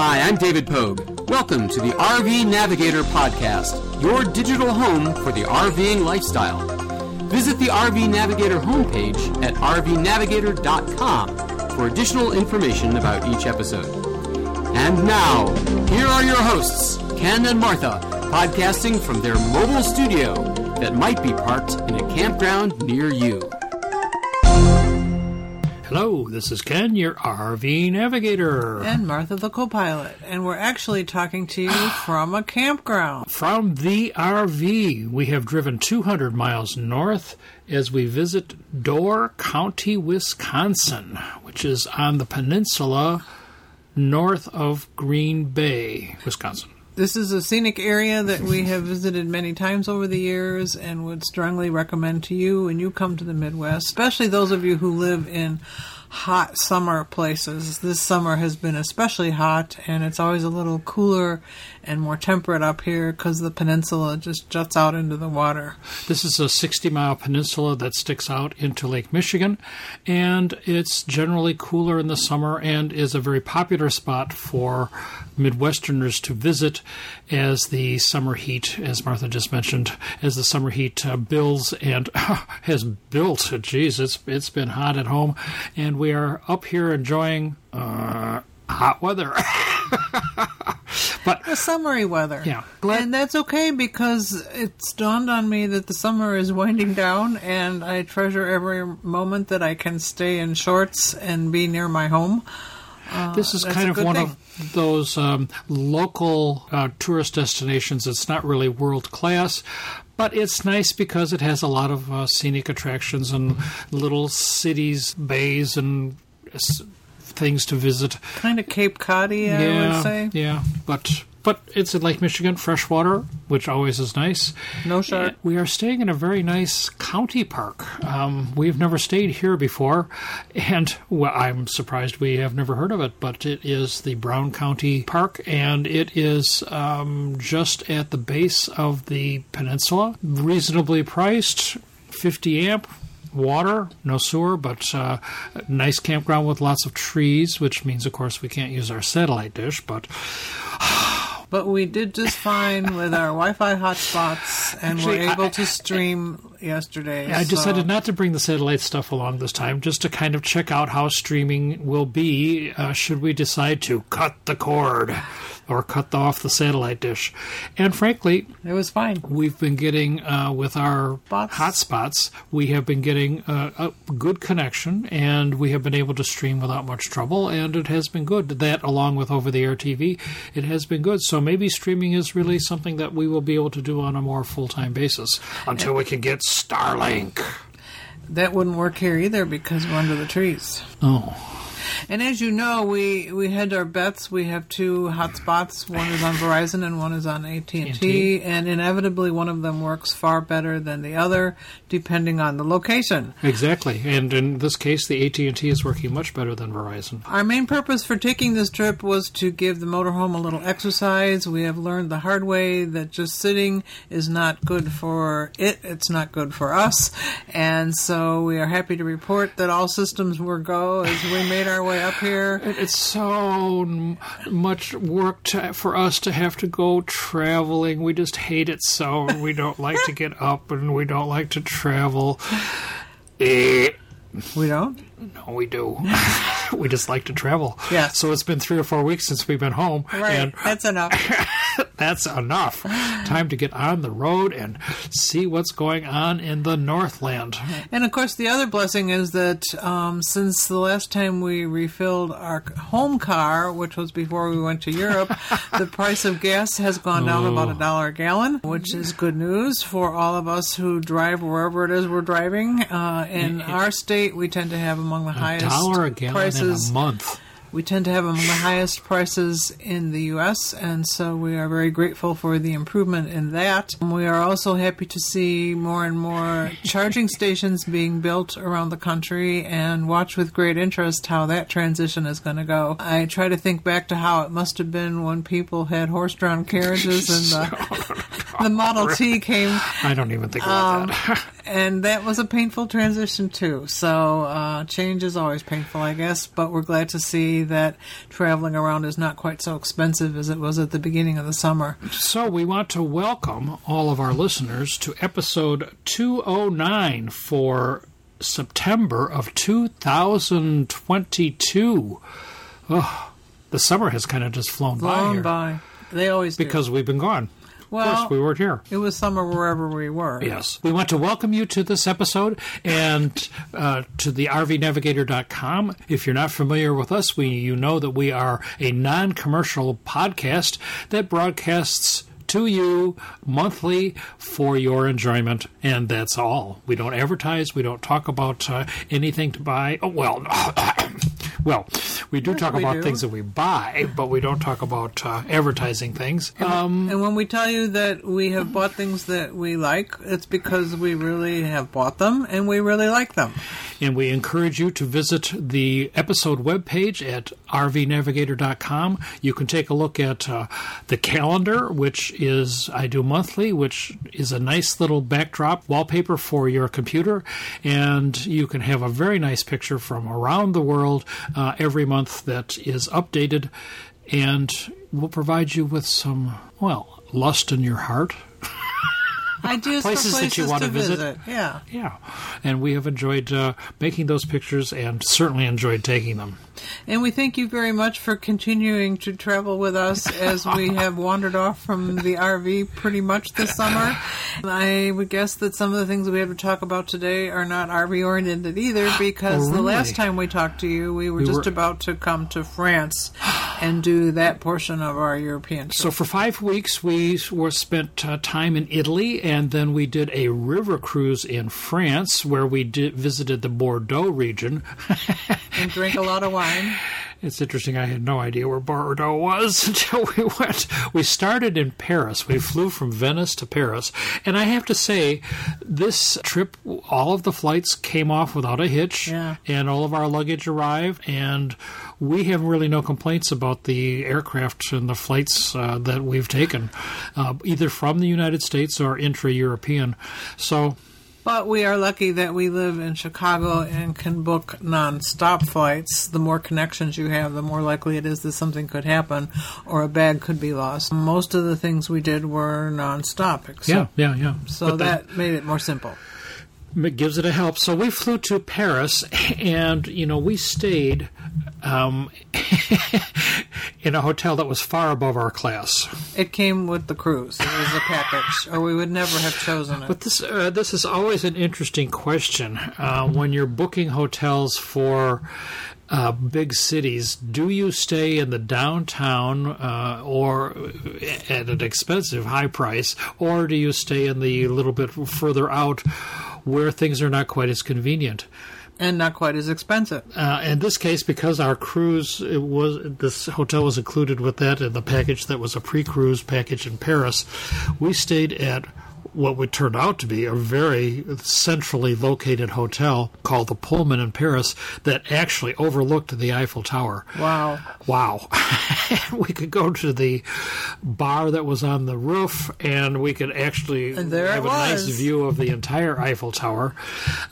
Hi, I'm David Pogue. Welcome to the RV Navigator Podcast, your digital home for the RVing lifestyle. Visit the RV Navigator homepage at rvnavigator.com for additional information about each episode. And now, here are your hosts, Ken and Martha, podcasting from their mobile studio that might be parked in a campground near you. Hello, this is Ken, your RV navigator. And Martha, the co pilot. And we're actually talking to you from a campground. From the RV, we have driven 200 miles north as we visit Door County, Wisconsin, which is on the peninsula north of Green Bay, Wisconsin. This is a scenic area that we have visited many times over the years and would strongly recommend to you when you come to the Midwest, especially those of you who live in hot summer places. This summer has been especially hot, and it's always a little cooler and more temperate up here because the peninsula just juts out into the water. This is a 60 mile peninsula that sticks out into Lake Michigan, and it's generally cooler in the summer and is a very popular spot for Midwesterners to visit as the summer heat, as Martha just mentioned, as the summer heat uh, builds and has built. Geez, it's it's been hot at home, and we are up here enjoying uh, hot weather. but the summery weather. Yeah. And that's okay because it's dawned on me that the summer is winding down and I treasure every moment that I can stay in shorts and be near my home. Uh, this is kind of one thing. of those um, local uh, tourist destinations. It's not really world class, but it's nice because it has a lot of uh, scenic attractions and little cities, bays, and things to visit. kind of Cape Coddy, I yeah, would say. yeah, but but it's in Lake Michigan, freshwater, which always is nice. No shark. We are staying in a very nice county park. Um, we've never stayed here before, and well, I'm surprised we have never heard of it. But it is the Brown County Park, and it is um, just at the base of the peninsula, reasonably priced, 50 amp. Water, no sewer, but uh, nice campground with lots of trees, which means, of course, we can't use our satellite dish. But But we did just fine with our Wi-Fi hotspots, and Actually, were able I- to stream yesterday. I so- decided not to bring the satellite stuff along this time, just to kind of check out how streaming will be uh, should we decide to cut the cord or cut off the satellite dish. And frankly, It was fine. we've been getting uh, with our Spots. hotspots, we have been getting uh, a good connection, and we have been able to stream without much trouble, and it has been good. That, along with over-the-air TV, it has been good. So maybe streaming is really something that we will be able to do on a more full-time basis until we can get Starlink. That wouldn't work here either because we're under the trees. Oh, And as you know, we we had our bets. We have two hotspots. One is on Verizon and one is on AT and T. And inevitably, one of them works far better than the other, depending on the location. exactly. And in this case, the AT and T is working much better than Verizon. Our main purpose for taking this trip was to give the motorhome a little exercise. We have learned the hard way that just sitting is not good for it. It's not good for us. And so we are happy to report that all systems were go as we made our way up here. It's so much work to, for us to have to go traveling. We just hate it so. We don't like to get up and we don't like to travel. Eh, We don't? no, we do. we just like to travel. Yeah. So it's been three or four weeks since we've been home. Right. And That's enough. that's enough. Time to get on the road and see what's going on in the Northland. And of course, the other blessing is that um, since the last time we refilled our home car, which was before we went to Europe, the price of gas has gone down about a dollar a gallon, which is good news for all of us who drive wherever it is we're driving. Uh, in our state, we tend to have among the highest Dollar a gallon prices. a month. We tend to have among the highest prices in the U.S., and so we are very grateful for the improvement in that. We are also happy to see more and more charging stations being built around the country and watch with great interest how that transition is going to go. I try to think back to how it must have been when people had horse drawn carriages and the uh, the Model T came, I don't even think about Um, that. and that was a painful transition too. So uh, change is always painful, I guess. But we're glad to see that traveling around is not quite so expensive as it was at the beginning of the summer. So we want to welcome all of our listeners to episode 209 for September of 2022. Oh, the summer has kind of just flown, by Blown here by, they always do. because we've been gone. Of Well- course, we weren't here. it was summer wherever we were. Yes. We want to welcome you to this episode and uh, to the RVNavigator.com. If you're not familiar with us, we you know that we are a non commercial podcast that broadcasts to you monthly for your enjoyment, and that's all. We don't advertise, we don't talk about uh, anything to buy. Oh, well, well, we do talk we about do. things that we buy, but we don't talk about uh, advertising things. Um, And when we tell you that we have bought things that we like, it's because we really have bought them and we really like them. And we encourage you to visit the episode webpage at rvnavigator.com. You can take a look at uh, the calendar, which is I do monthly, which is a nice little backdrop wallpaper for your computer. And you can have a very nice picture from around the world uh, every month that is updated. And we'll provide you with some, well, lust in your heart. Ideas Places for that you want to to visit. visit. Yeah. Yeah. And we have enjoyed uh, making those pictures and certainly enjoyed taking them. And we thank you very much for continuing to travel with us as we have wandered off from the RV pretty much this summer. I would guess that some of the things we have to talk about today are not RV oriented either because Oh, the last time we talked to you, we were We just were- about to come to France and do that portion of our European trip. So for five weeks, we were spent uh, time in Italy, and then we did a river cruise in France, where we did, visited the Bordeaux region. and drink a lot of wine. It's interesting. I had no idea where Bordeaux was until we went. We started in Paris. We flew from Venice to Paris, and I have to say, this trip, all of the flights came off without a hitch, Yeah. and all of our luggage arrived, and we have really no complaints about the aircraft and the flights uh, that we've taken, uh, either from the United States or intra-European. So. But we are lucky that we live in Chicago and can book non-stop flights. The more connections you have, the more likely it is that something could happen or a bag could be lost. Most of the things we did were non-stop. Yeah, yeah, yeah. So the- that made it more simple. Gives it a help. So we flew to Paris, and you know we stayed um, in a hotel that was far above our class. It came with the cruise. It was a package, or we would never have chosen it. But this uh, this is always an interesting question uh, when you're booking hotels for. Uh, big cities. Do you stay in the downtown uh, or at an expensive high price, or do you stay in the little bit further out where things are not quite as convenient? and not quite as expensive. Uh, in this case, because our cruise it was this hotel was included with that in the package that was a pre-cruise package in Paris, we stayed at what would turn out to be a very centrally located hotel called the Pullman in Paris that actually overlooked the Eiffel Tower. Wow. Wow. we could go to the bar that was on the roof and we could actually have a nice view of the entire Eiffel Tower.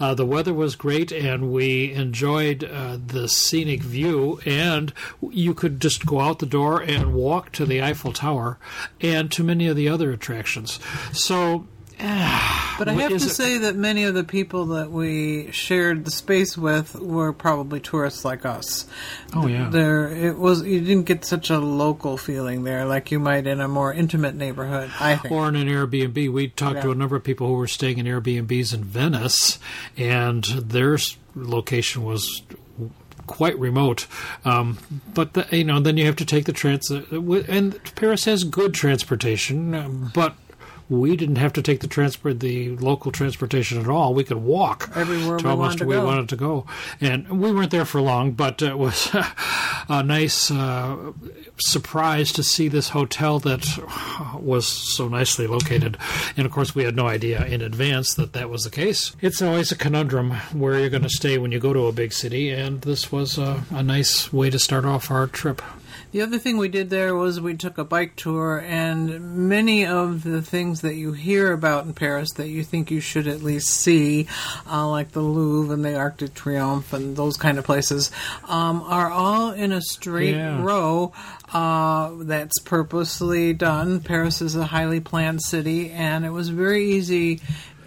Uh, the weather was great and we enjoyed uh, the scenic view. And you could just go out the door and walk to the Eiffel Tower and to many of the other attractions. So. But I have to it- say that many of the people that we shared the space with were probably tourists like us. Oh, yeah. There, it was. You didn't get such a local feeling there, like you might in a more intimate neighborhood. I think. or in an Airbnb. We talked to a number of people who were staying in Airbnbs in Venice, and their location was quite remote. Um, but the, you know, then you have to take the trans. uh, And Paris has good transportation, um, but. We didn't have to take the transport, the local transportation at all. We could walk Everywhere to we almost wanted we go. wanted to go, and we weren't there for long. But it was a nice uh, surprise to see this hotel that was so nicely located. And of course, we had no idea in advance that that was the case. It's always a conundrum where you're going to stay when you go to a big city, and this was a, a nice way to start off our trip. The other thing we did there was we took a bike tour, and many of the things that you hear about in Paris that you think you should at least see, uh, like the Louvre and the Arc de Triomphe and those kind of places, um, are all in a straight Yeah. row uh, that's purposely done. Paris is a highly planned city, and it was very easy.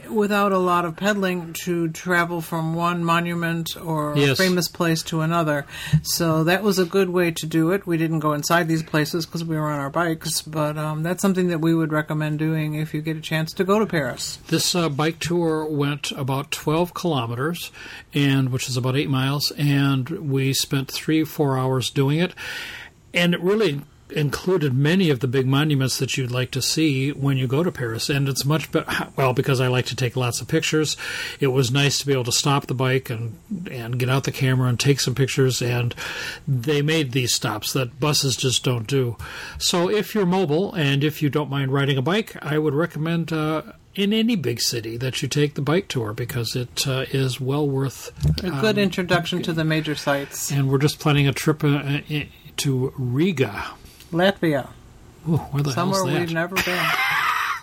Without a lot of pedaling, to travel from one monument or Yes. famous place to another. So that was a good way to do it. We didn't go inside these places because we were on our bikes, but um, that's something that we would recommend doing if you get a chance to go to Paris. This uh, bike tour went about 12 kilometers, and which is about eight miles, and we spent three, four hours doing it. And it really included many of the big monuments that you'd like to see when you go to Paris. And it's much better, well, because I like to take lots of pictures. It was nice to be able to stop the bike and, and get out the camera and take some pictures. And they made these stops that buses just don't do. So if you're mobile and if you don't mind riding a bike, I would recommend. Uh, in any big city, that you take the bike tour because it uh, is well worth. A good introduction to the major sites. And we're just planning a trip uh, to Riga. Latvia, Ooh, where the somewhere hell's that? we've never been.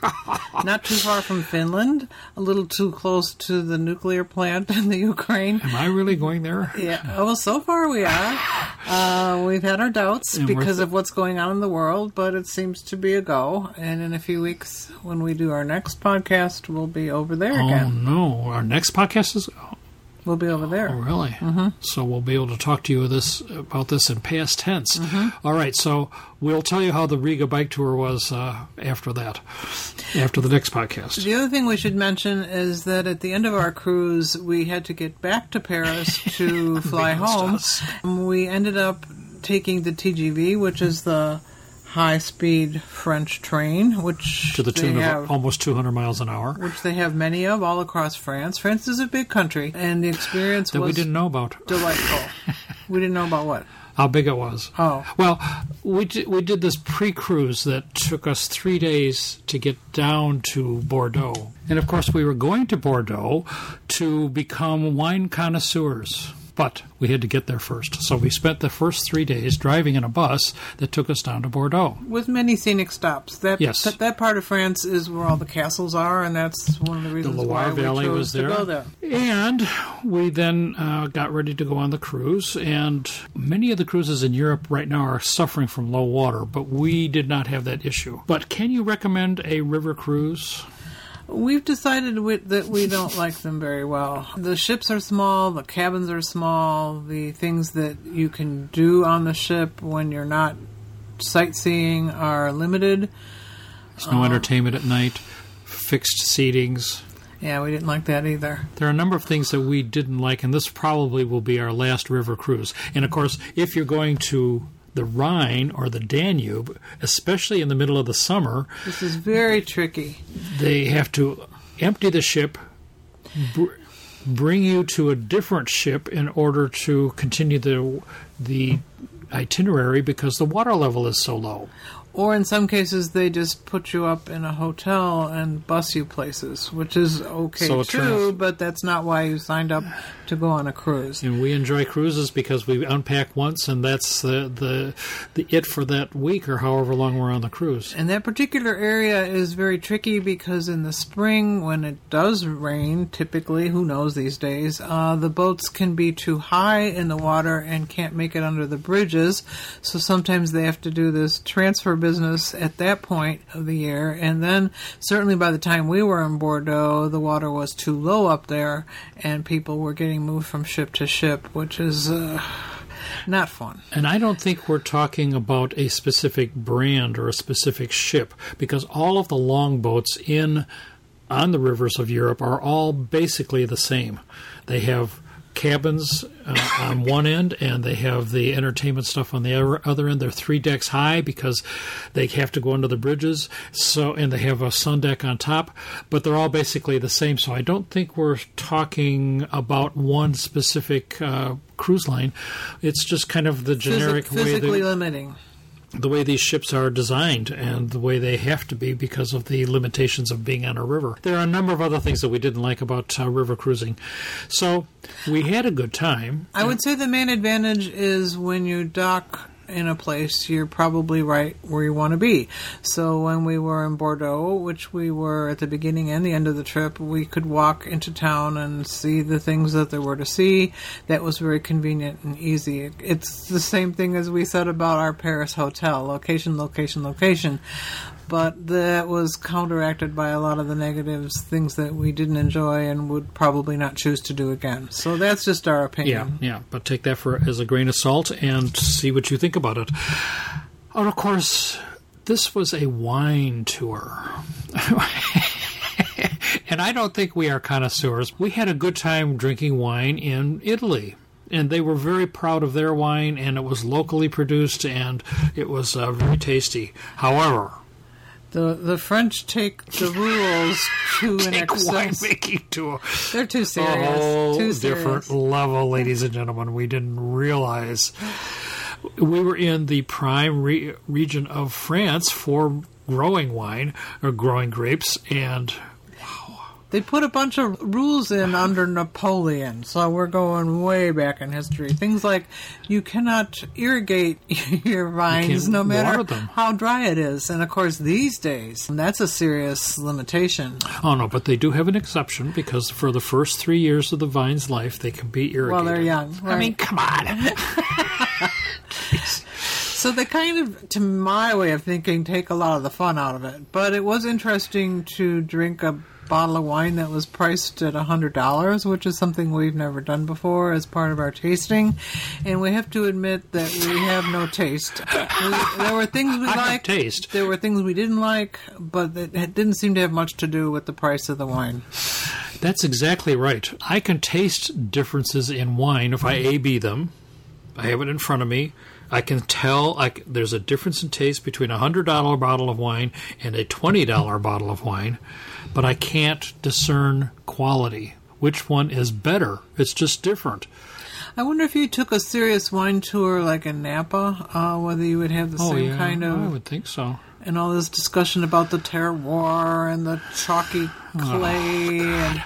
Not too far from Finland, a little too close to the nuclear plant in the Ukraine. Am I really going there? Yeah, well, so far we are. Uh, we've had our doubts And because of what's going on in the world, but it seems to be a go. And in a few weeks, when we do our next podcast, we'll be over there Oh again. no! Our next podcast is We'll be over there. oh, really. Mm-hmm. So we'll be able to talk to you this about this in past tense. Mm-hmm. All right. So we'll tell you how the Riga bike tour was uh, after that, after the next podcast. The other thing we should mention is that at the end of our cruise, we had to get back to Paris to fly home. us. We ended up taking the TGV, which is the high-speed French train, which To the tune have, of almost 200 miles an hour which they have many of all across France. France is a big country, and the experience that we didn't know about. delightful. we didn't know about what. How big it was. Oh. Well, we did, we did this pre-cruise that took us three days to get down to Bordeaux, and of course we were going to Bordeaux to become wine connoisseurs. But we had to get there first, so we spent the first three days driving in a bus that took us down to Bordeaux. With many scenic stops. That, Yes. that that part of France is where all the castles are, and that's one of the The reasons Loire why we chose was to go there. And we then uh, got ready to go on the cruise. And many of the cruises in Europe right now are suffering from low water, but we did not have that issue. But can you recommend a river cruise? We've decided we, that we don't like them very well. The ships are small, the cabins are small, the things that you can do on the ship when you're not sightseeing are limited. There's no uh, entertainment at night, fixed seatings. Yeah, we didn't like that either. There are a number of things that we didn't like, and this probably will be our last river cruise. And of course, if you're going to the Rhine or the Danube, especially in the middle of the summer, This is very tricky. they have to empty the ship, br- bring you to a different ship in order to continue the the itinerary because the water level is so low. Or in some cases, they just put you up in a hotel and bus you places, which is okay So too, trans- but that's not why you signed up to go on a cruise. And we enjoy cruises because we unpack once, and that's the the the it for that week or however long we're on the cruise. And that particular area is very tricky because in the spring, when it does rain, typically, who knows these days, uh, the boats can be too high in the water and can't make it under the bridges. So sometimes they have to do this transfer business at that point of the year. And then, certainly by the time we were in Bordeaux, the water was too low up there and people were getting moved from ship to ship, which is uh, not fun. And I don't think we're talking about a specific brand or a specific ship because all of the longboats in on the rivers of Europe are all basically the same. They have cabins uh, on one end and they have the entertainment stuff on the other, end. They're three decks high because they have to go under the bridges. So and they have a sun deck on top, but they're all basically the same. So I don't think we're talking about one specific uh, cruise line. It's just kind of the generic Physi- way physically limiting. The way these ships are designed and the way they have to be because of the limitations of being on a river. There are a number of other things that we didn't like about uh, river cruising. So we had a good time. I would say the main advantage is when you dock in a place, you're probably right where you want to be. So when we were in Bordeaux, which we were at the beginning and the end of the trip, we could walk into town and see the things that there were to see. That was very convenient and easy. It's the same thing as we said about our Paris hotel location, location, location but that was counteracted by a lot of the negatives, things that we didn't enjoy and would probably not choose to do again. So that's just our Yeah, opinion. yeah. But take that for as a grain of salt and see what you think about it. And of course, this was a wine tour. and I don't think we are connoisseurs. We had a good time drinking wine in Italy. And they were very proud of their wine, and it was locally produced, and it was uh, very tasty. However, The the French take the rules to an excess. winemaking to a They're too a serious. whole too different serious. level, ladies and gentlemen. We didn't realize we were in the prime re- region of France for growing wine or growing grapes, and They put a bunch of rules in under Napoleon, so we're going way back in history. Things like you cannot irrigate your vines can't no matter how dry it is. And of course, these days, that's a serious limitation. oh no, but they do have an exception because for the first three years of the vine's life, they can be irrigated. Well, they're young. I mean, come on. So they kind of, to my way of thinking, take a lot of the fun out of it. But it was interesting to drink a bottle of wine that was priced at $100, which is something we've never done before as part of our tasting. And we have to admit that we have no taste. We, there were things we I have liked. taste. There were things we didn't like, but it didn't seem to have much to do with the price of the wine. That's exactly right. I can taste differences in wine if I A/B them. I have it in front of me. I can tell I there's a difference in taste between a hundred dollar bottle of wine and a twenty dollar bottle of wine, but I can't discern quality. Which one is better? It's just different. I wonder if you took a serious wine tour like in Napa, uh, whether you would have the Oh same yeah, kind of I would think so. and all this discussion about the terroir and the chalky clay and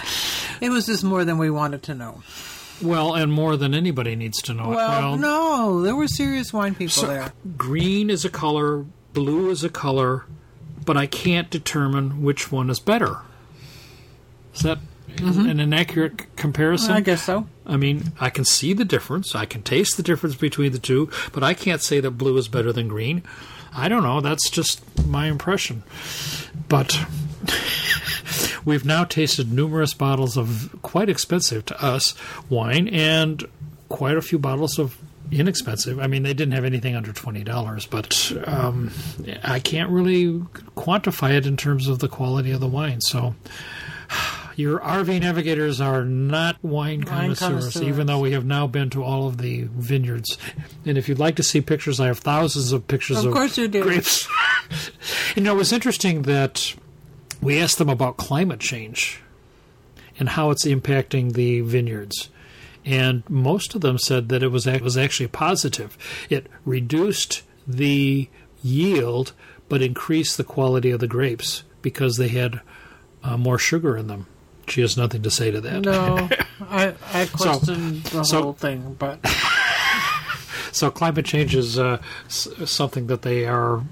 it was just more than we wanted to know. Well, and more than anybody needs to know. it. Well, no, there were serious wine people So, there. green is a color, blue is a color, but I can't determine which one is better. Is that an inaccurate comparison? Mm-hmm. I guess so. I mean, I can see the difference. I can taste the difference between the two, but I can't say that blue is better than green. I don't know. That's just my impression. But we've now tasted numerous bottles of quite expensive to us wine and quite a few bottles of inexpensive. I mean, they didn't have anything under twenty dollars, but um, I can't really quantify it in terms of the quality of the wine. So. Your RV navigators are not wine connoisseurs, connoisseurs. even though we have now been to all of the vineyards. And if you'd like to see pictures, I have thousands of pictures Of of, course you do. grapes. you know, it was interesting that we asked them about climate change and how it's impacting the vineyards. And most of them said that it was it was actually positive. It reduced the yield, but increased the quality of the grapes because they had uh, more sugar in them. She has nothing to say to that. No, I, I questioned the so- whole thing, but So climate change is uh, s- something that they are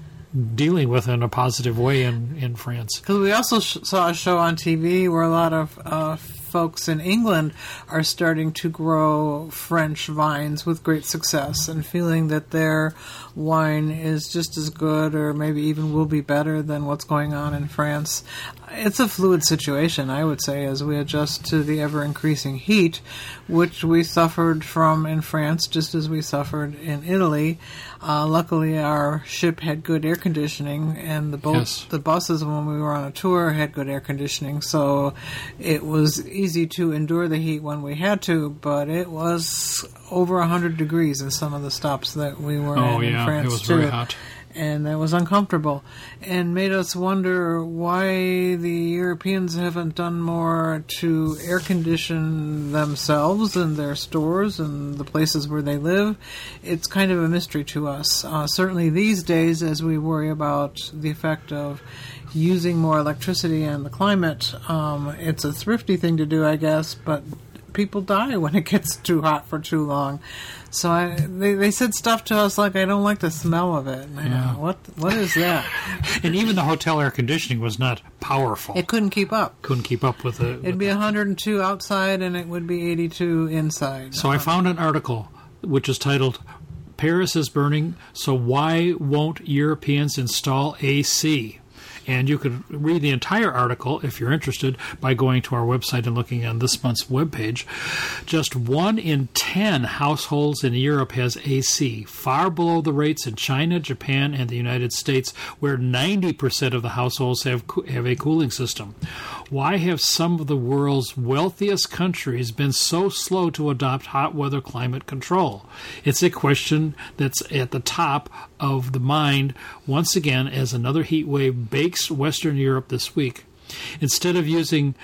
dealing with in a positive way in, in France. because we also sh- saw a show on TV where a lot of uh, folks in England are starting to grow French vines with great success and feeling that their wine is just as good or maybe even will be better than what's going on in France. It's a fluid situation, I would say, as we adjust to the ever increasing heat, which we suffered from in France just as we suffered in Italy. Uh, luckily, our ship had good air conditioning, and the boat, Yes. the buses when we were on a tour had good air conditioning, so it was easy to endure the heat when we had to. But it was over hundred degrees in some of the stops that we were Oh, in in yeah, France it was too. very hot. And that was uncomfortable, and made us wonder why the Europeans haven't done more to air condition themselves and their stores and the places where they live. It's kind of a mystery to us. Uh, certainly these days, as we worry about the effect of using more electricity and the climate, um, it's a thrifty thing to do, I guess, but people die when it gets too hot for too long. So I, they, they said stuff to us like, I don't like the smell of it. Yeah. go, what, what is that? And even the hotel air conditioning was not powerful. it couldn't keep up. couldn't keep up with it. It'd with be the- 102 outside and it would be 82 inside. So I found an article which is titled Paris is burning, so why won't Europeans install AC? And you could read the entire article if you're interested by going to our website and looking on this month's webpage. Just one in ten households in Europe has AC, far below the rates in China, Japan, and the United States, where 90% of the households have, have a cooling system. Why have some of the world's wealthiest countries been so slow to adopt hot weather climate control? It's a question that's at the top of the mind once again as another heat wave bakes Western Europe this week. Instead of using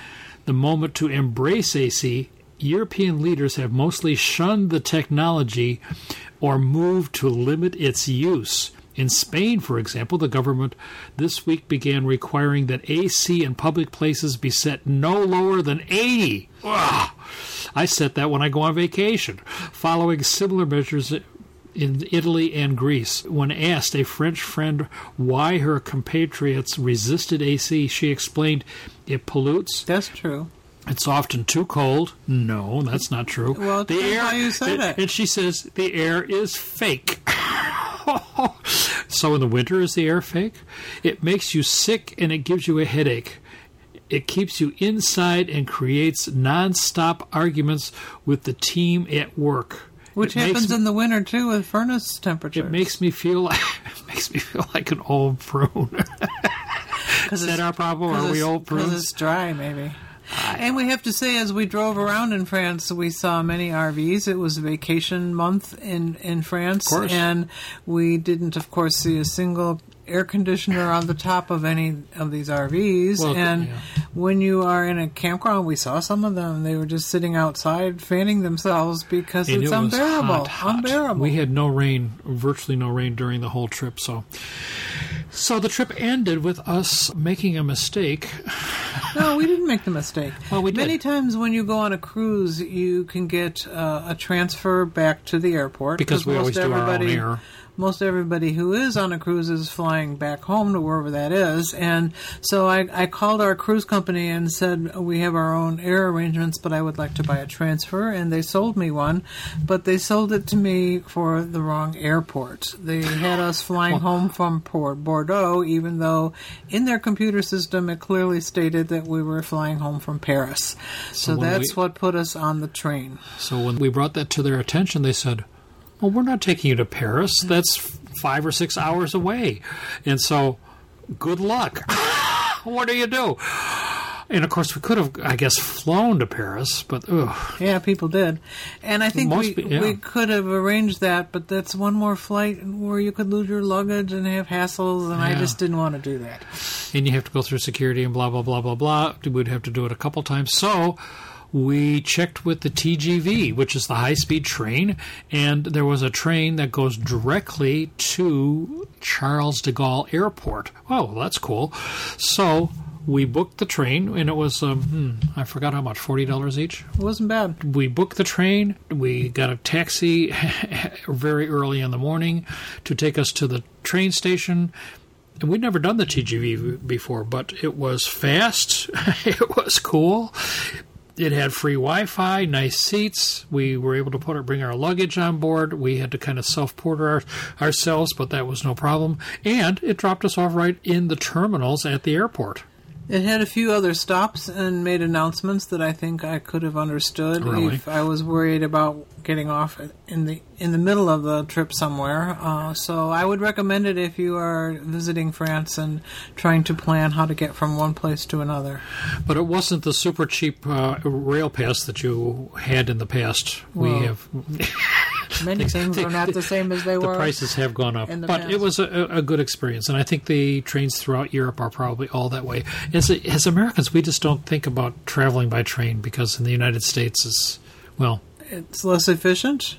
the moment to embrace AC, European leaders have mostly shunned the technology or moved to limit its use. In Spain, for example, the government this week began requiring that AC in public places be set no lower than 80. Ugh. I set that when I go on vacation, following similar measures in Italy and Greece. When asked a French friend why her compatriots resisted AC, she explained it pollutes, That's true. it's often too cold. No, that's not true. Well, it depends how you said it. and she says the air is fake. so in the winter, is the air fake? It makes you sick and it gives you a headache. It keeps you inside and creates nonstop arguments with the team at work. Which happens me- in the winter too with furnace temperatures. it makes me feel like it makes me feel like an old prune. Is that our problem? Are we old Because prunes? it's dry, maybe. And we have to say, as we drove around in France, we saw many RVs. It was vacation month in, in France. Of course. And we didn't, of course, see a single air conditioner on the top of any of these RVs. Well, and yeah. when you are in a campground, we saw some of them. They were just sitting outside fanning themselves because And it's it unbearable. hot, hot. Unbearable. We had no rain, virtually no rain during the whole trip. So, so the trip ended with us making a mistake. No, we didn't make the mistake. Well, we did. Many times when you go on a cruise, you can get uh, a transfer back to the airport Because we always do our own air. Most everybody who is on a cruise is flying back home to wherever that is, and so I, I called our cruise company and said we have our own air arrangements, but I would like to buy a transfer, and they sold me one, but they sold it to me for the wrong airport. They had us flying home from Port Bordeaux, even though in their computer system it clearly stated that we were flying home from Paris. So, when that's we- what put us on the train. So when we brought that to their attention, they said, "Well, we're not taking you to Paris. That's five or six hours away." And so, good luck. what do you do? And of course, we could have, I guess, flown to Paris, but ugh, Yeah, people did, and I think Most we yeah. we could have arranged that, but that's one more flight where you could lose your luggage and have hassles, and I just didn't want to do that. and you have to go through security and blah blah blah blah blah. We'd have to do it a couple times. So we checked with the TGV, which is the high speed train, and there was a train that goes directly to Charles de Gaulle Airport. Oh, well, that's cool. So we booked the train, and it was um, hmm, I forgot how much forty dollars each It wasn't bad. we booked the train. We got a taxi very early in the morning to take us to the train station. And we'd never done the TGV before, but it was fast. it was cool. It had free Wi-Fi, nice seats. We were able to put our, bring our luggage on board. We had to kind of self-porter our, ourselves, but that was no problem. And it dropped us off right in the terminals at the airport. It had a few other stops and made announcements that I think I could have understood Really? if I was worried about getting off in the in the middle of the trip somewhere. Uh, so I would recommend it if you are visiting France and trying to plan how to get from one place to another. But it wasn't the super cheap uh, rail pass that you had in the past. Well, we have Many things are not the same as they the were. prices have gone up, but past. it was a, a good experience, and I think the trains throughout Europe are probably all that way. As as Americans, we just don't think about traveling by train because in the United States is well, It's less efficient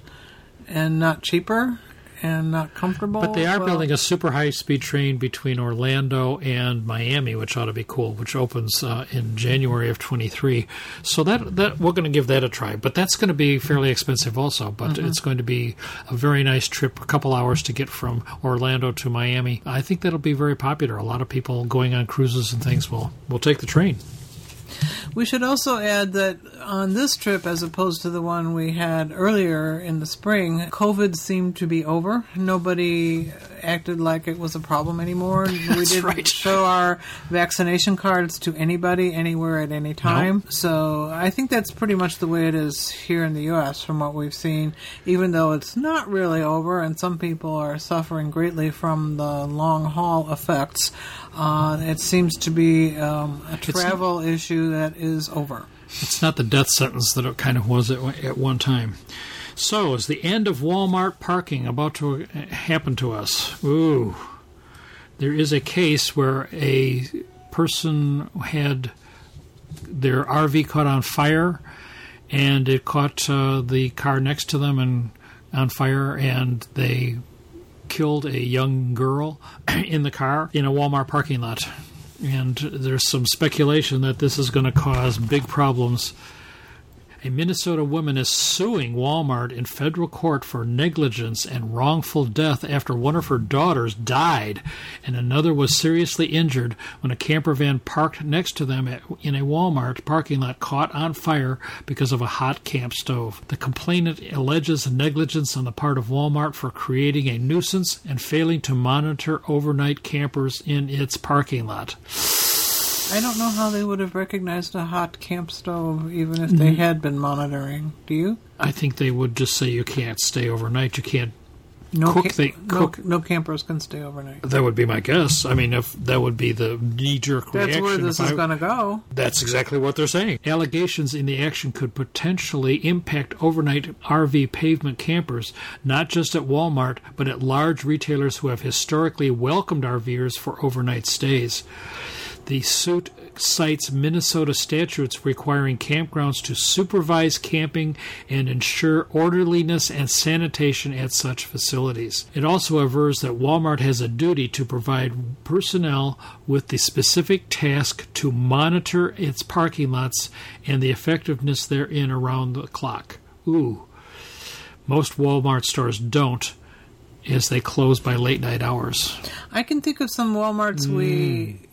and not cheaper, and not comfortable. But they are well, building a super high speed train between Orlando and Miami, which ought to be cool, which opens uh, in January of 23. So that that we're going to give that a try. But that's going to be fairly expensive also. But Mm-hmm. it's going to be a very nice trip, a couple hours to get from Orlando to Miami. I think that'll be very popular. A lot of people going on cruises and things will will take the train. We should also add that on this trip, as opposed to the one we had earlier in the spring, COVID seemed to be over. Nobody acted like it was a problem anymore. we didn't right. show our vaccination cards to anybody, anywhere, at any time. So I think that's pretty much the way it is here in the U.S. from what we've seen, even though it's not really over and some people are suffering greatly from the long haul effects. Uh, it seems to be um, a travel issue that is over. It's not the death sentence that it kind of was at, at one time. So, is the end of Walmart parking about to happen to us? Ooh. There is a case where a person had their RV caught on fire and it caught uh, the car next to them and on fire and they killed a young girl in the car in a Walmart parking lot. And there's some speculation that this is going to cause big problems. A Minnesota woman is suing Walmart in federal court for negligence and wrongful death after one of her daughters died and another was seriously injured when a camper van parked next to them in a Walmart parking lot caught on fire because of a hot camp stove. The complainant alleges negligence on the part of Walmart for creating a nuisance and failing to monitor overnight campers in its parking lot. I don't know how they would have recognized a hot camp stove even if Mm-hmm. they had been monitoring. Do you? I think they would just say you can't stay overnight. You can't No, Cook ca- the- no, cook- no campers can stay overnight. That would be my guess. I mean, if that would be the knee-jerk reaction. That's where this is going to go. That's exactly what they're saying. Allegations in the action could potentially impact overnight RV pavement campers, not just at Walmart, but at large retailers who have historically welcomed RVers for overnight stays. The suit cites Minnesota statutes requiring campgrounds to supervise camping and ensure orderliness and sanitation at such facilities. It also avers that Walmart has a duty to provide personnel with the specific task to monitor its parking lots and the effectiveness therein around the clock. Ooh. Most Walmart stores don't, as they close by late night hours. I can think of some WalMarts Hmm. we s-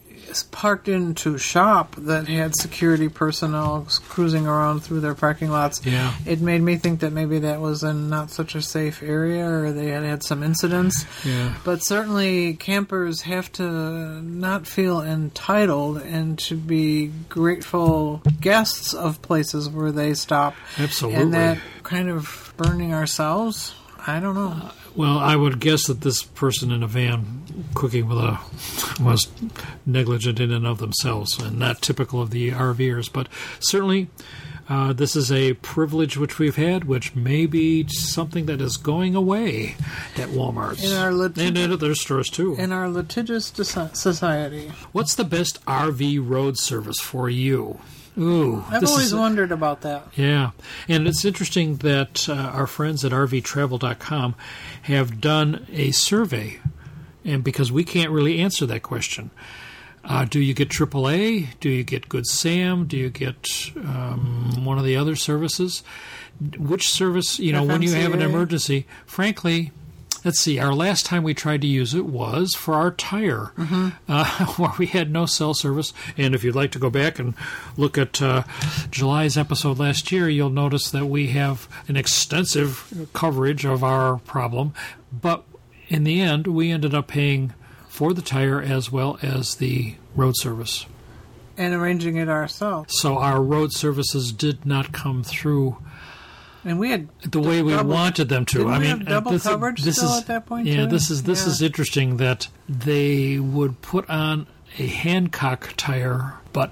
parked into shop that had security personnel cruising around through their parking lots. Yeah. It made me think that maybe that was in not such a safe area or they had had some incidents. Yeah. But certainly campers have to not feel entitled and to be grateful guests of places where they stop. Absolutely. And that kind of burning ourselves, I don't know. Well, I would guess that this person in a van cooking with a was negligent in and of themselves and not typical of the RVers. But certainly, uh, this is a privilege which we've had, which may be something that is going away at Walmart's In our lit- and at other stores too. In our litigious society. What's the best RV road service for you? Ooh, I've always is- wondered about that. yeah, and it's interesting that uh, our friends at RVTravel.com have done a survey, and because we can't really answer that question. Uh, do you get AAA? Do you get Good Sam? Do you get um, one of the other services? Which service, you know, when you have an emergency, frankly, let's see, our last time we tried to use it was for our tire, uh, where we had no cell service. And if you'd like to go back and look at uh, July's episode last year, you'll notice that we have an extensive coverage of our problem. But in the end, we ended up paying for the tire as well as the road service. And arranging it ourselves. So our road services did not come through And we had the way we double- wanted them to. I mean, have double uh, this, coverage this still is at that point, yeah. too? This is this Yeah. is interesting that they would put on a Hankook tire, but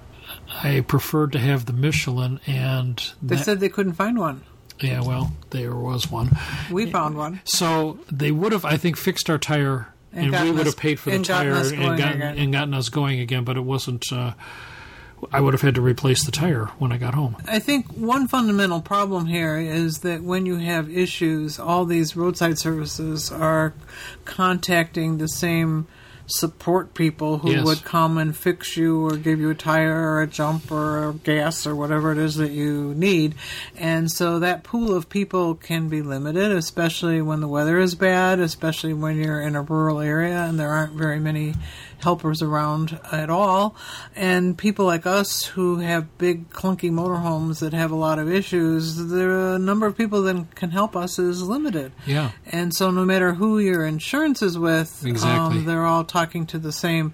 I preferred to have the Michelin, and they that- said they couldn't find one. yeah, well, there was one. We found one. So they would have, I think, fixed our tire, And and, we would us- have paid for the gotten tire us and gotten, and gotten us going again. But it wasn't. Uh, I would have had to replace the tire when I got home. I think one fundamental problem here is that when you have issues, all these roadside services are contacting the same support people who Yes. would come and fix you or give you a tire or a jump or gas or whatever it is that you need. And so that pool of people can be limited, especially when the weather is bad, especially when you're in a rural area and there aren't very many helpers around at all. And people like us who have big clunky motorhomes that have a lot of issues, the number of people that can help us is limited. Yeah. And so no matter who your insurance is with, Exactly. um, they're all talking to the same.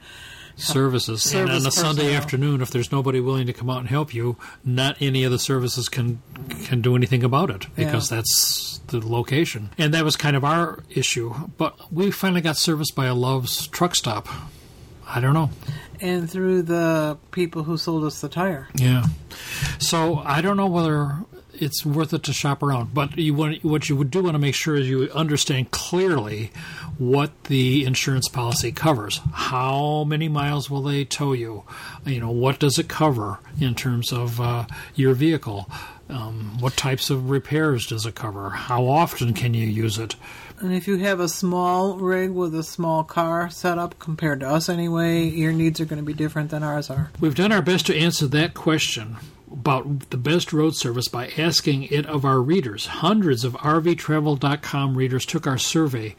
services. and Service on a Sunday afternoon, if there's nobody willing to come out and help you, not any of the services can can do anything about it because Yeah. that's the location. And that was kind of our issue. But we finally got serviced by a Love's truck stop. I don't know. And through the people who sold us the tire. Yeah. So I don't know whether it's worth it to shop around, but you want what you would do want to make sure is you understand clearly what the insurance policy covers. How many miles will they tow you? You know, what does it cover in terms of uh, your vehicle? Um, what types of repairs does it cover? How often can you use it? And if you have a small rig with a small car setup compared to us anyway, your needs are going to be different than ours are. We've done our best to answer that question about the best road service by asking it of our readers. Hundreds of RVTravel.com readers took our survey.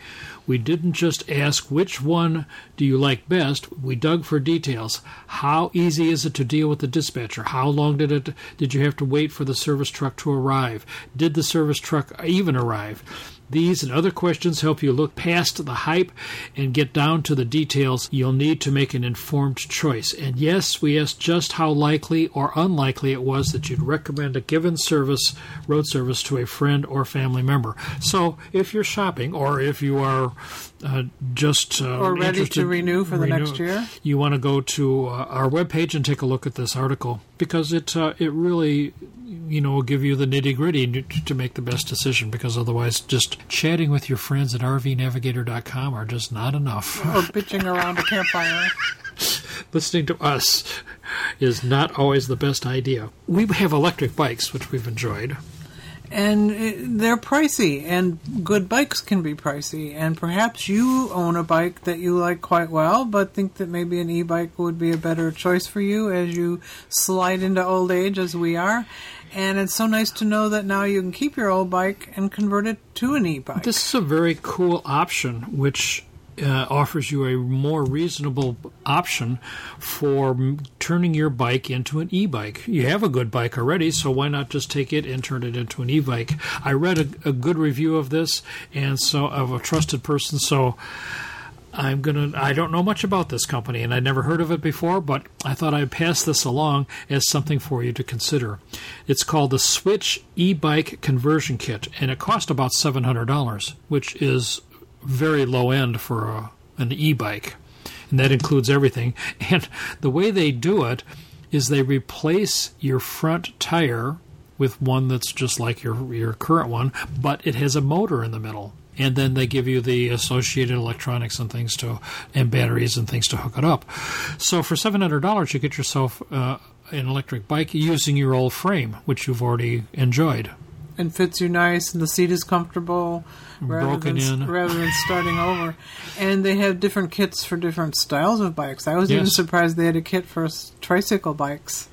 We didn't just ask which one do you like best, we dug for details. How easy is it to deal with the dispatcher? How long did it did you have to wait for the service truck to arrive? Did the service truck even arrive? These and other questions help you look past the hype and get down to the details you'll need to make an informed choice. And yes, we asked just how likely or unlikely it was that you'd recommend a given service, road service, to a friend or family member. So if you're shopping or if you are uh, just uh, Or ready to renew for the next year? you want to go to uh, our webpage and take a look at this article because it uh, it really you know will give you the nitty gritty to make the best decision because otherwise just chatting with your friends at rvnavigator.com are just not enough. Or bitching around a campfire. Listening to us is not always the best idea. We have electric bikes, which we've enjoyed. And they're pricey, and good bikes can be pricey. And perhaps you own a bike that you like quite well, but think that maybe an e bike would be a better choice for you as you slide into old age, as we are. And it's so nice to know that now you can keep your old bike and convert it to an e bike. This is a very cool option, which uh, offers you a more reasonable option for turning your bike into an e-bike. You have a good bike already, so why not just take it and turn it into an e-bike? I read a, a good review of this, and so of a trusted person. So I'm gonna. I don't know much about this company, and I'd never heard of it before, but I thought I'd pass this along as something for you to consider. It's called the Swytch e-bike conversion kit, and it cost about seven hundred dollars, which is very low end for a, an e-bike, and that includes everything. And the way they do it is they replace your front tire with one that's just like your your current one, but it has a motor in the middle. And then they give you the associated electronics and things to, and batteries and things to hook it up. So for seven hundred dollars, you get yourself uh, an electric bike using your old frame, which you've already enjoyed. And fits you nice, and the seat is comfortable rather Broken than in. rather than starting over. And they have different kits for different styles of bikes. I was even surprised they had a kit for tricycle bikes.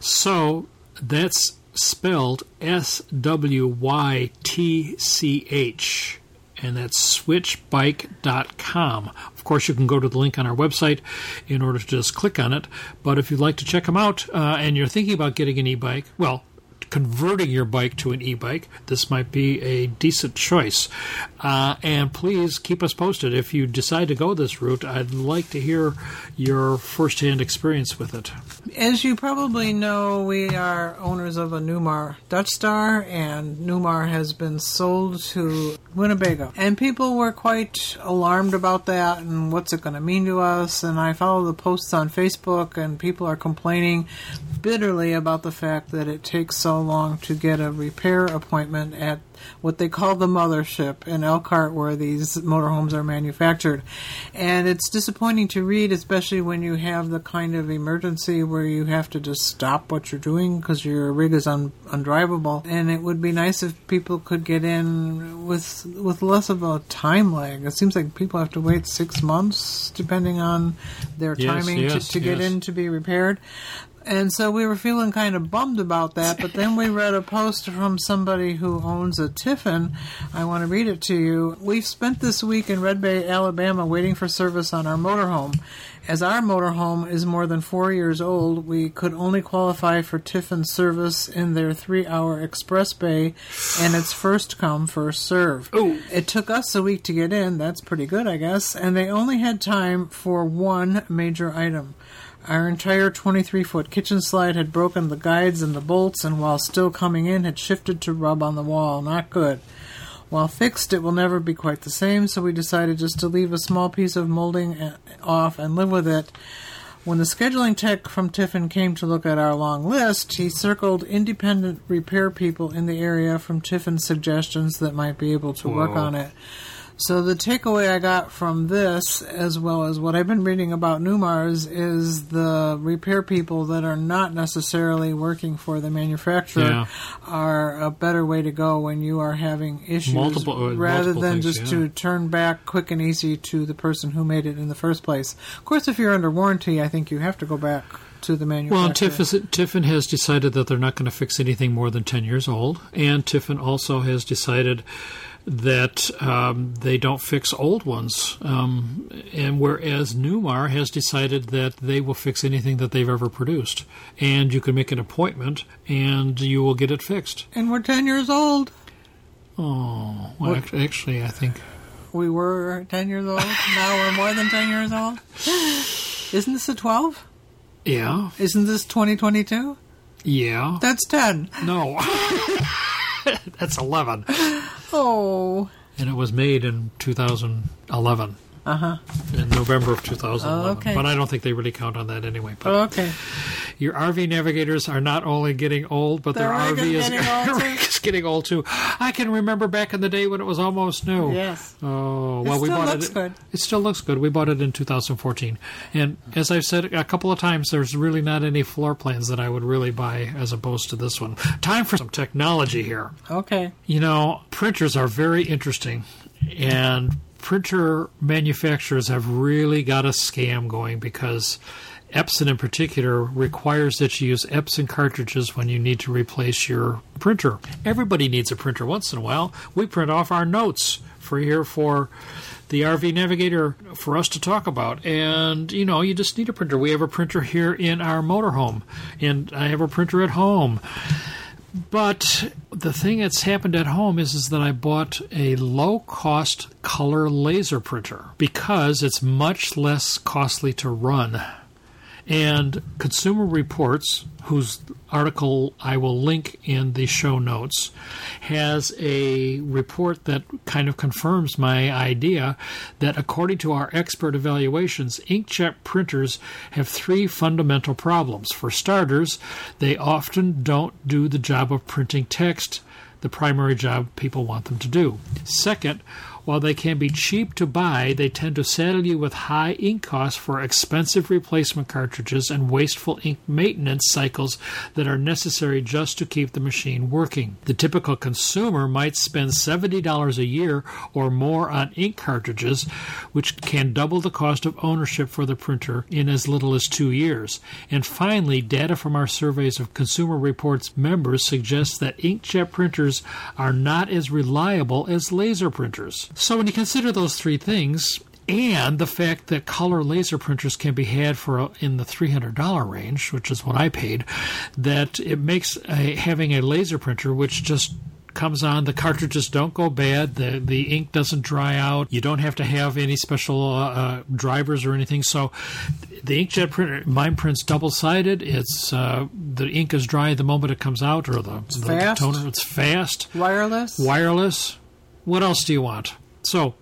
So that's spelled S W Y T C H. And that's swytchbike.com. Of course, you can go to the link on our website in order to just click on it. But if you'd like to check them out uh, and you're thinking about getting an e bike, well, converting your bike to an e bike, this might be a decent choice. Uh, and please keep us posted. If you decide to go this route, I'd like to hear your first hand experience with it. As you probably know, we are owners of a Newmar Dutch Star, and Newmar has been sold to Winnebago. And people were quite alarmed about that and what's it going to mean to us. And I follow the posts on Facebook, and people are complaining bitterly about the fact that it takes so long to get a repair appointment at what they call the mothership in Elkhart, where these motorhomes are manufactured. And it's disappointing to read, especially when you have the kind of emergency where you have to just stop what you're doing because your rig is un- undrivable. And it would be nice if people could get in with with less of a time lag. It seems like people have to wait six months, depending on their Yes, timing, yes, to, to get in to be repaired. And so we were feeling kind of bummed about that, but then we read a post from somebody who owns a Tiffin. I want to read it to you. We've spent this week in Red Bay, Alabama, waiting for service on our motorhome. As our motorhome is more than four years old, we could only qualify for Tiffin service in their three hour express bay, and it's first come, first serve. Ooh. It took us a week to get in. That's pretty good, I guess. And they only had time for one major item. Our entire 23 foot kitchen slide had broken the guides and the bolts, and while still coming in, had shifted to rub on the wall. Not good. While fixed, it will never be quite the same, so we decided just to leave a small piece of molding uh, off and live with it. When the scheduling tech from Tiffin came to look at our long list, he circled independent repair people in the area from Tiffin's suggestions that might be able to work on it. So the takeaway I got from this, as well as what I've been reading about Newmars, is the repair people that are not necessarily working for the manufacturer Yeah. are a better way to go when you are having issues, Multiple- uh, rather multiple than things, just yeah. to turn back quick and easy to the person who made it in the first place. Of course, if you're under warranty, I think you have to go back to the manufacturer. Well, Tiffin, Tiffin has decided that they're not going to fix anything more than 10 years old. And Tiffin also has decided that um, they don't fix old ones. Um, and whereas Newmar has decided that they will fix anything that they've ever produced. And you can make an appointment and you will get it fixed. and we're 10 years old. Oh, well, What- actually, I think. We were 10 years old. now we're more than 10 years old. Isn't this a 12? Yeah, Isn't this 2022? yeah. That's 10. No. That's 11. Oh. And it was made in 2011. Uh huh. in November of 2011. Oh, okay. But I don't think they really count on that anyway. But Okay. Your RV navigators are not only getting old, but their They're RV is getting old, is getting old too. I can remember back in the day when it was almost new. Yes. Oh, It well, we bought looks it. good. It still looks good. We bought it in 2014, and as I've said a couple of times, there's really not any floor plans that I would really buy as opposed to this one. Time for some technology here. Okay. You know, printers are very interesting, and printer manufacturers have really got a scam going because Epson, in particular, requires that you use Epson cartridges when you need to replace your printer. Everybody needs a printer once in a while. We print off our notes for here for the RV Navigator for us to talk about. And, you know, you just need a printer. We have a printer here in our motorhome, and I have a printer at home. But the thing that's happened at home is, is that I bought a low cost color laser printer because it's much less costly to run. And Consumer Reports, whose article I will link in the show notes, has a report that kind of confirms my idea that according to our expert evaluations, inkjet printers have three fundamental problems. For starters, they often don't do the job of printing text, the primary job people want them to do. Second, while they can be cheap to buy, they tend to saddle you with high ink costs for expensive replacement cartridges and wasteful ink maintenance cycles that are necessary just to keep the machine working. The typical consumer might spend $70 a year or more on ink cartridges, which can double the cost of ownership for the printer in as little as two years. And finally, data from our surveys of Consumer Reports members suggests that inkjet printers are not as reliable as laser printers. So when you consider those three things, and the fact that color laser printers can be had for uh, in the $300 range, which is what I paid, that it makes a, having a laser printer, which just comes on, the cartridges don't go bad, the the ink doesn't dry out, you don't have to have any special uh, uh, drivers or anything. So the inkjet printer, mine prints double sided. It's uh, the ink is dry the moment it comes out, or the, the toner. It's fast Wireless. wireless. What else do you want? So,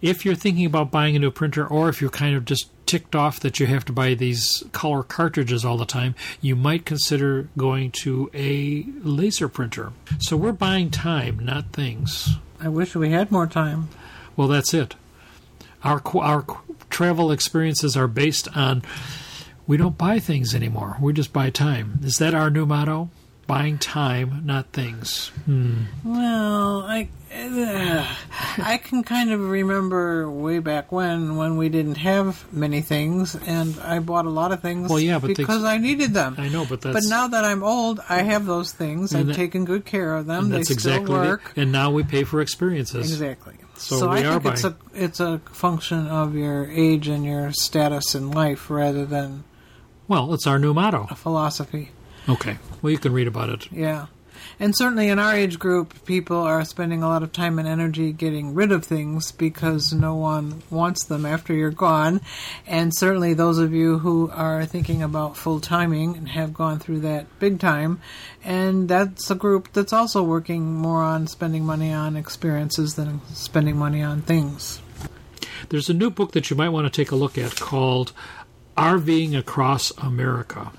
if you're thinking about buying a new printer, or if you're kind of just ticked off that you have to buy these color cartridges all the time, you might consider going to a laser printer. So we're buying time, not things. I wish we had more time. Well, that's it. Our our travel experiences are based on we don't buy things anymore. We just buy time. Is that our new motto? Buying time, not things. Hmm. Well, I uh, I can kind of remember way back when when we didn't have many things, and I bought a lot of things. Well, yeah, but because I needed them. I know, but But now that I'm old, I have those things. I've that- taken good care of them. They still exactly the- and now we pay for experiences. Exactly. So I we are think it's a it's a function of your age and your status in life rather than Well, it's our new motto. a philosophy. Okay. Well, you can read about it. Yeah. And certainly in our age group, people are spending a lot of time and energy getting rid of things because no one wants them after you're gone. And certainly those of you who are thinking about full timing and have gone through that big time. And that's a group that's also working more on spending money on experiences than spending money on things. There's a new book that you might want to take a look at called RVing Across America.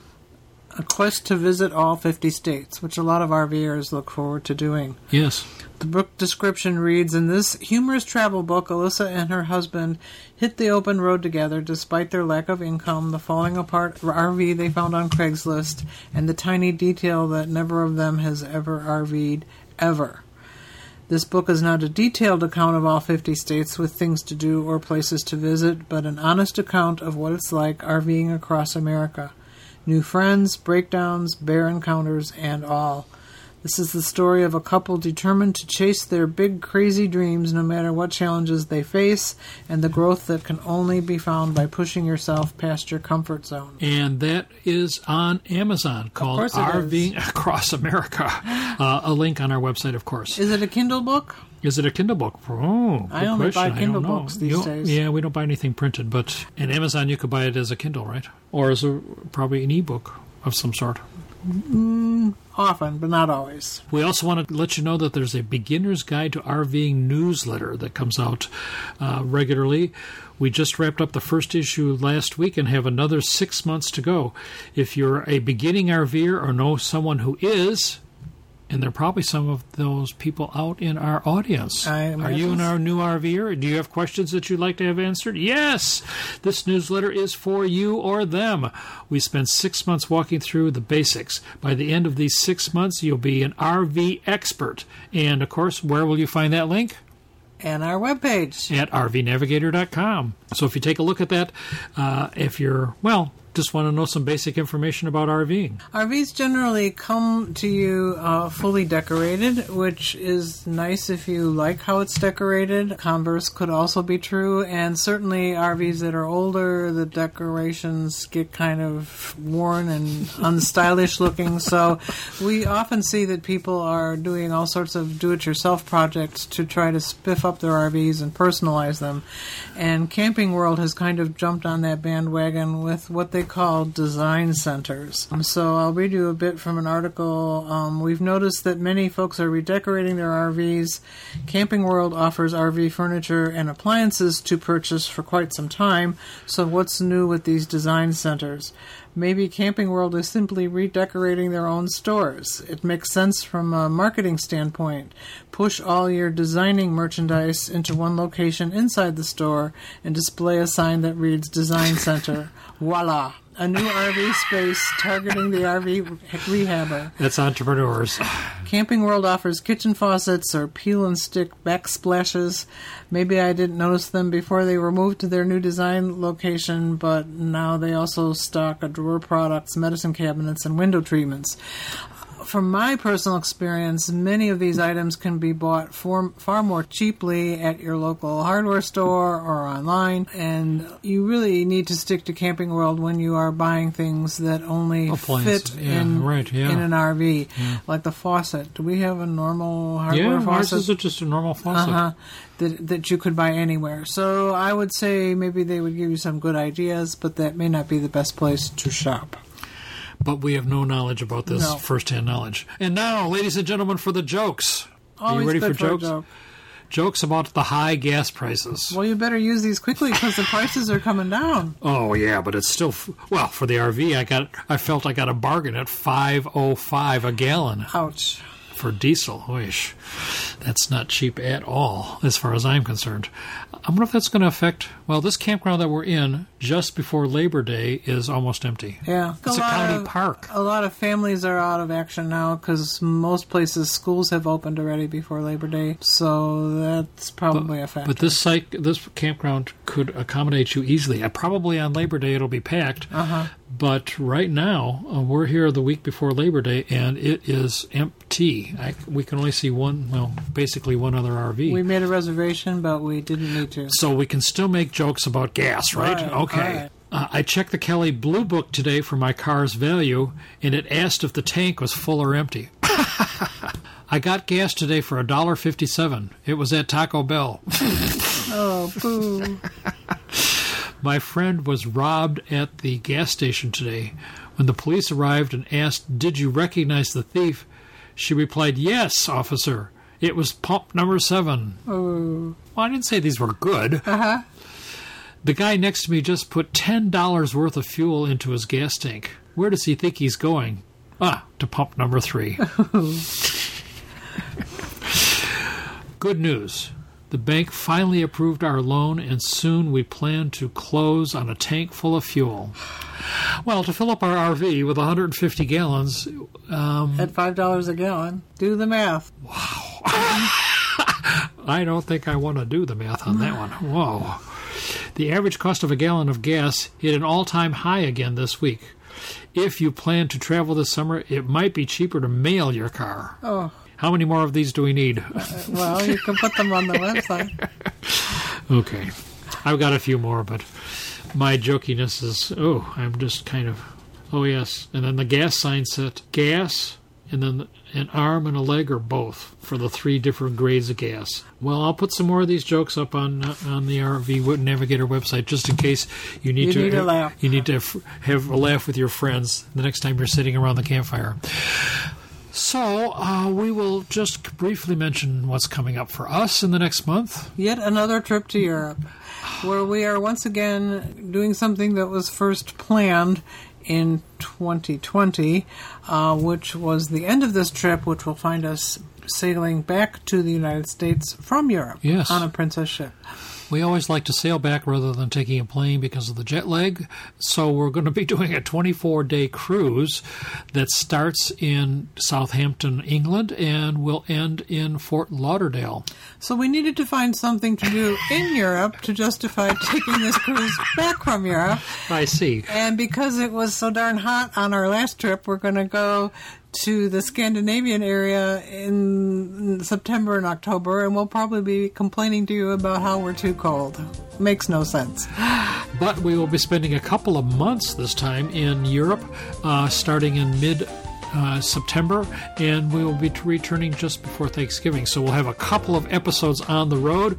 A quest to visit all 50 states, which a lot of RVers look forward to doing. Yes. The book description reads In this humorous travel book, Alyssa and her husband hit the open road together despite their lack of income, the falling apart RV they found on Craigslist, and the tiny detail that never of them has ever RV'd ever. This book is not a detailed account of all 50 states with things to do or places to visit, but an honest account of what it's like RVing across America. New friends, breakdowns, bear encounters, and all. This is the story of a couple determined to chase their big, crazy dreams no matter what challenges they face, and the growth that can only be found by pushing yourself past your comfort zone. And that is on Amazon called RVing Across America. Uh, a link on our website, of course. Is it a Kindle book? Is it a Kindle book? Oh, good I only question. buy Kindle books these You- days. Yeah, we don't buy anything printed, but in Amazon you could buy it as a Kindle, right? Or as a probably an ebook of some sort. Often, but not always. We also want to let you know that there's a beginner's guide to RVing newsletter that comes out uh, regularly. We just wrapped up the first issue last week and have another six months to go. If you're a beginning RVer or know someone who is, and there are probably some of those people out in our audience. Are you an imagine. our new RVer? Do you have questions that you'd like to have answered? Yes! This newsletter is for you or them. We spend six months walking through the basics. By the end of these six months, you'll be an RV expert. And of course, where will you find that link? And our webpage. At rvnavigator.com. So if you take a look at that, uh, if you're, well, just want to know some basic information about RVing. RVs generally come to you uh, fully decorated, which is nice if you like how it's decorated. Converse could also be true, and certainly RVs that are older, the decorations get kind of worn and unstylish looking. So we often see that people are doing all sorts of do it yourself projects to try to spiff up their RVs and personalize them. And Camping World has kind of jumped on that bandwagon with what they call design centers. Um, So I'll read you a bit from an article. Um, we've noticed that many folks are redecorating their RVs. Camping World offers RV furniture and appliances to purchase for quite some time. So what's new with these design centers? Maybe Camping World is simply redecorating their own stores. It makes sense from a marketing standpoint. Push all your designing merchandise into one location inside the store and display a sign that reads Design Center. Voila! A new RV space targeting the RV rehabber. That's entrepreneurs. Camping World offers kitchen faucets or peel and stick backsplashes. Maybe I didn't notice them before they were moved to their new design location, but now they also stock a drawer products, medicine cabinets, and window treatments. From my personal experience, many of these items can be bought for, far more cheaply at your local hardware store or online, and you really need to stick to Camping World when you are buying things that only Appliances, fit yeah, in, right, yeah. in an RV, like the faucet. Do we have a normal hardware yeah, faucet? is just a normal faucet. uh-huh, that that you could buy anywhere. So I would say maybe they would give you some good ideas, but that may not be the best place to shop. But we have no knowledge about this No. first-hand knowledge. And now, ladies and gentlemen, for the jokes. Are Always you ready for jokes? joke. jokes about the high gas prices. Well, you better use these quickly because the prices are coming down. Oh yeah, but it's still f- well for the RV. I got I felt I got a bargain at five oh five a gallon Ouch. For diesel. Wish that's not cheap at all, as far as I'm concerned. I wonder if that's going to affect. Well, this campground that we're in just before Labor Day is almost empty. Yeah. It's a lot county of- park. A lot of families are out of action now because most places, schools have opened already before Labor Day. So that's probably a factor. But this site, this campground could accommodate you easily. Uh, probably on Labor Day it'll be packed. Uh-huh. But right now uh, we're here the week before Labor Day, and it is empty. I, we can only see one, well, basically one other RV. we made a reservation, but we didn't need to. so we can still make jokes about gas, right? Right, okay. right. Uh, I checked the Kelley Blue Book today for my car's value, and it asked if the tank was full or empty. I got gas today for a dollar fifty-seven. It was at Taco Bell. Oh, boo. My friend was robbed at the gas station today. When the police arrived and asked, Did you recognize the thief? She replied, Yes, officer. It was pump number seven. oh. Well, I didn't say these were good. Uh huh. The guy next to me just put $10 worth of fuel into his gas tank. Where does he think he's going? Ah, to pump number three. Good news. The bank finally approved our loan, and soon we plan to close on a tank full of fuel. Well, to fill up our RV with 150 gallons, um, At $5 a gallon. Do the math. Wow. I don't think I want to do the math on that one. Whoa. The average cost of a gallon of gas hit an all time high again this week. If you plan to travel this summer, it might be cheaper to mail your car. Oh, How many more of these do we need? well, you can put them on the website. Okay. I've got a few more, but my jokiness is oh, I'm just kind of oh yes. And then the gas sign said gas and then an arm and a leg or both for the three different grades of gas. Well, I'll put some more of these jokes up on uh, on the RV Navigator website just in case you need You to need laugh. you need to f- have a laugh with your friends the next time you're sitting around the campfire. So, uh, we will just briefly mention what's coming up for us in the next month. Yet another trip to Europe, where we are once again doing something that was first planned in 2020, uh, which was the end of this trip, which will find us sailing back to the United States from Europe Yes. on a princess ship. We always like to sail back rather than taking a plane because of the jet lag. So we're going to be doing a 24 day cruise that starts in Southampton, England, and will end in Fort Lauderdale. So we needed to find something to do in Europe to justify taking this cruise back from Europe. I see. And because it was so darn hot on our last trip, we're going to go to the Scandinavian area in September and October, and we'll probably be complaining to you about how we're too cold. Makes no sense. But we will be spending a couple of months this time in Europe, uh, starting in mid. Uh, September, and we will be t- returning just before Thanksgiving. So we'll have a couple of episodes on the road,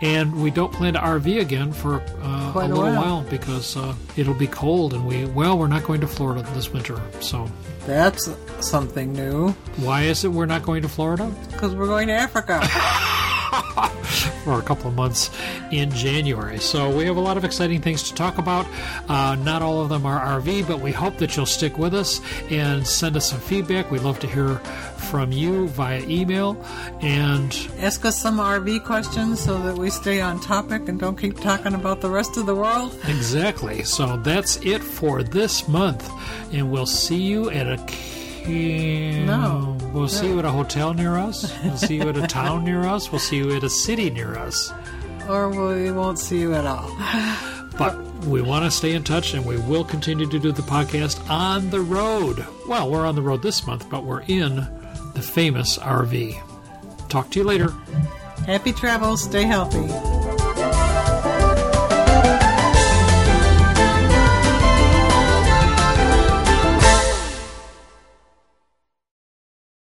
and we don't plan to RV again for uh, a little while. while because uh, it'll be cold, and we well, we're not going to Florida this winter. So That's something new, why is it we're not going to Florida because we're going to Africa. for a couple of months in January? So we have a lot of exciting things to talk about. Uh, not all of them are RV, but we hope that you'll stick with us and send us some feedback. We'd love to hear from you via email and Ask us some RV questions so that we stay on topic and don't keep talking about the rest of the world. Exactly. So that's it for this month, and we'll see you at a. No. We'll see you at a hotel near us. We'll see you at a town near us. We'll see you at a city near us. Or we won't see you at all. But we want to stay in touch, and we will continue to do the podcast on the road. Well, we're on the road this month, but we're in the famous RV. Talk to you later. Happy travels. Stay healthy.